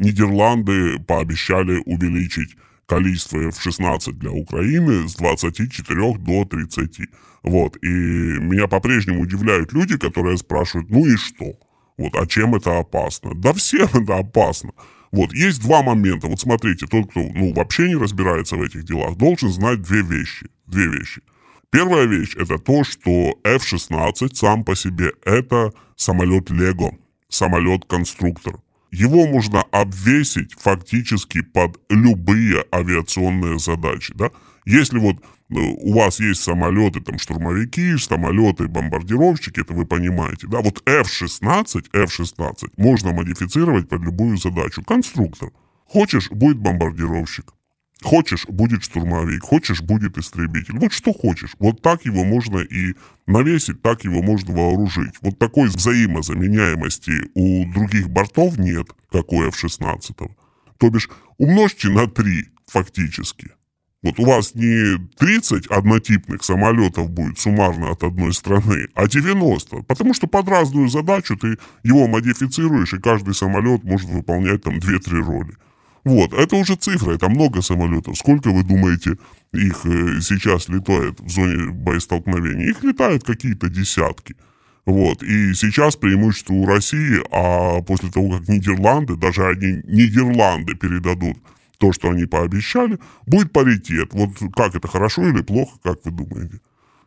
Нидерланды пообещали увеличить количество F-16 для Украины с 24 до 30. Вот. И меня по-прежнему удивляют люди, которые спрашивают, ну и что? Вот, а чем это опасно? Да всем это опасно. Вот, есть два момента. Вот смотрите, тот, кто, ну, вообще не разбирается в этих делах, должен знать две вещи. Две вещи. Первая вещь – это то, что F-16 сам по себе – это самолет Лего, самолет-конструктор. Его можно обвесить фактически под любые авиационные задачи, да. Если вот э, у вас есть самолеты, там, штурмовики, самолеты, бомбардировщики, это вы понимаете, да, вот F-16, F-16 можно модифицировать под любую задачу. Конструктор. Хочешь, будет бомбардировщик. Хочешь, будет штурмовик, хочешь, будет истребитель. Вот что хочешь. Вот так его можно и навесить, так его можно вооружить. Вот такой взаимозаменяемости у других бортов нет, как у F-16. То бишь, умножьте на 3 фактически. Вот у вас не 30 однотипных самолетов будет суммарно от одной страны, а 90. Потому что под разную задачу ты его модифицируешь, и каждый самолет может выполнять там 2-3 роли. Вот, это уже цифра, это много самолетов. Сколько, вы думаете, их э, сейчас летает в зоне боестолкновения? Их летают какие-то десятки. Вот, и сейчас преимущество у России, а после того, как Нидерланды, даже они Нидерланды передадут то, что они пообещали, будет паритет. Вот как это, хорошо или плохо, как вы думаете?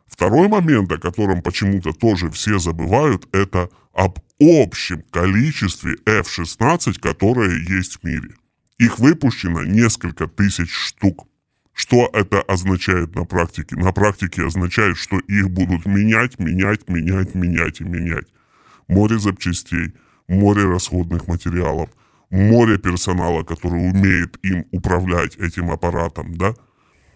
Второй момент, о котором почему-то тоже все забывают, это об общем количестве F-16, которое есть в мире. Их выпущено несколько тысяч штук. Что это означает на практике? На практике означает, что их будут менять, менять, менять, менять и менять. Море запчастей, море расходных материалов, море персонала, который умеет им управлять этим аппаратом, да?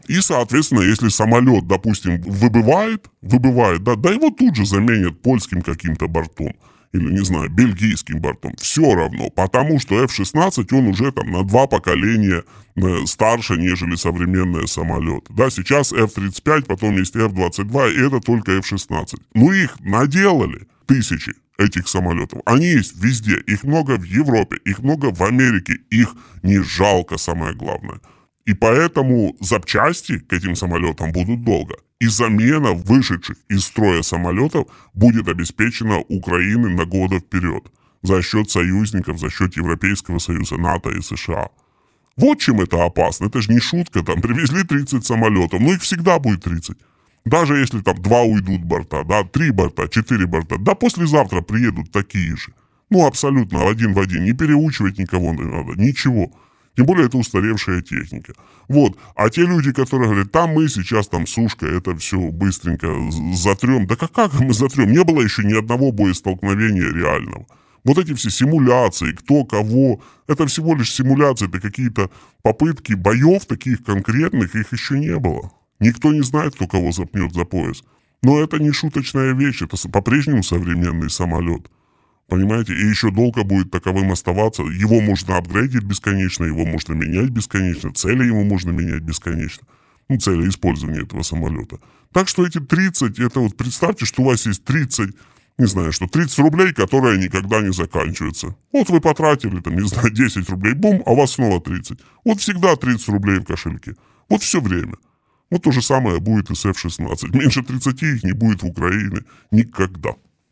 И, соответственно, если самолет, допустим, выбывает, выбывает, да, да его тут же заменят польским каким-то бортом или, не знаю, бельгийским бортом, все равно, потому что F-16, он уже там на два поколения э, старше, нежели современные самолеты. Да, сейчас F-35, потом есть F-22, и это только F-16. Ну, их наделали тысячи этих самолетов. Они есть везде, их много в Европе, их много в Америке, их не жалко, самое главное. И поэтому запчасти к этим самолетам будут долго и замена вышедших из строя самолетов будет обеспечена Украиной на годы вперед за счет союзников, за счет Европейского Союза, НАТО и США. Вот чем это опасно. Это же не шутка. Там привезли 30 самолетов. Ну, их всегда будет 30. Даже если там два уйдут борта, да, три борта, четыре борта. Да послезавтра приедут такие же. Ну, абсолютно один в один. Не переучивать никого не надо. Ничего. Тем более это устаревшая техника. Вот. А те люди, которые говорят, там мы сейчас там сушка, это все быстренько затрем. Да как, как мы затрем? Не было еще ни одного боестолкновения реального. Вот эти все симуляции, кто кого, это всего лишь симуляции, это какие-то попытки боев таких конкретных, их еще не было. Никто не знает, кто кого запнет за пояс. Но это не шуточная вещь, это по-прежнему современный самолет. Понимаете? И еще долго будет таковым оставаться. Его можно апгрейдить бесконечно, его можно менять бесконечно, цели ему можно менять бесконечно. Ну, цели использования этого самолета. Так что эти 30, это вот представьте, что у вас есть 30, не знаю, что 30 рублей, которые никогда не заканчиваются. Вот вы потратили, там, не знаю, 10 рублей, бум, а у вас снова 30. Вот всегда 30 рублей в кошельке. Вот все время. Вот то же самое будет и с F-16. Меньше 30 их не будет в Украине никогда.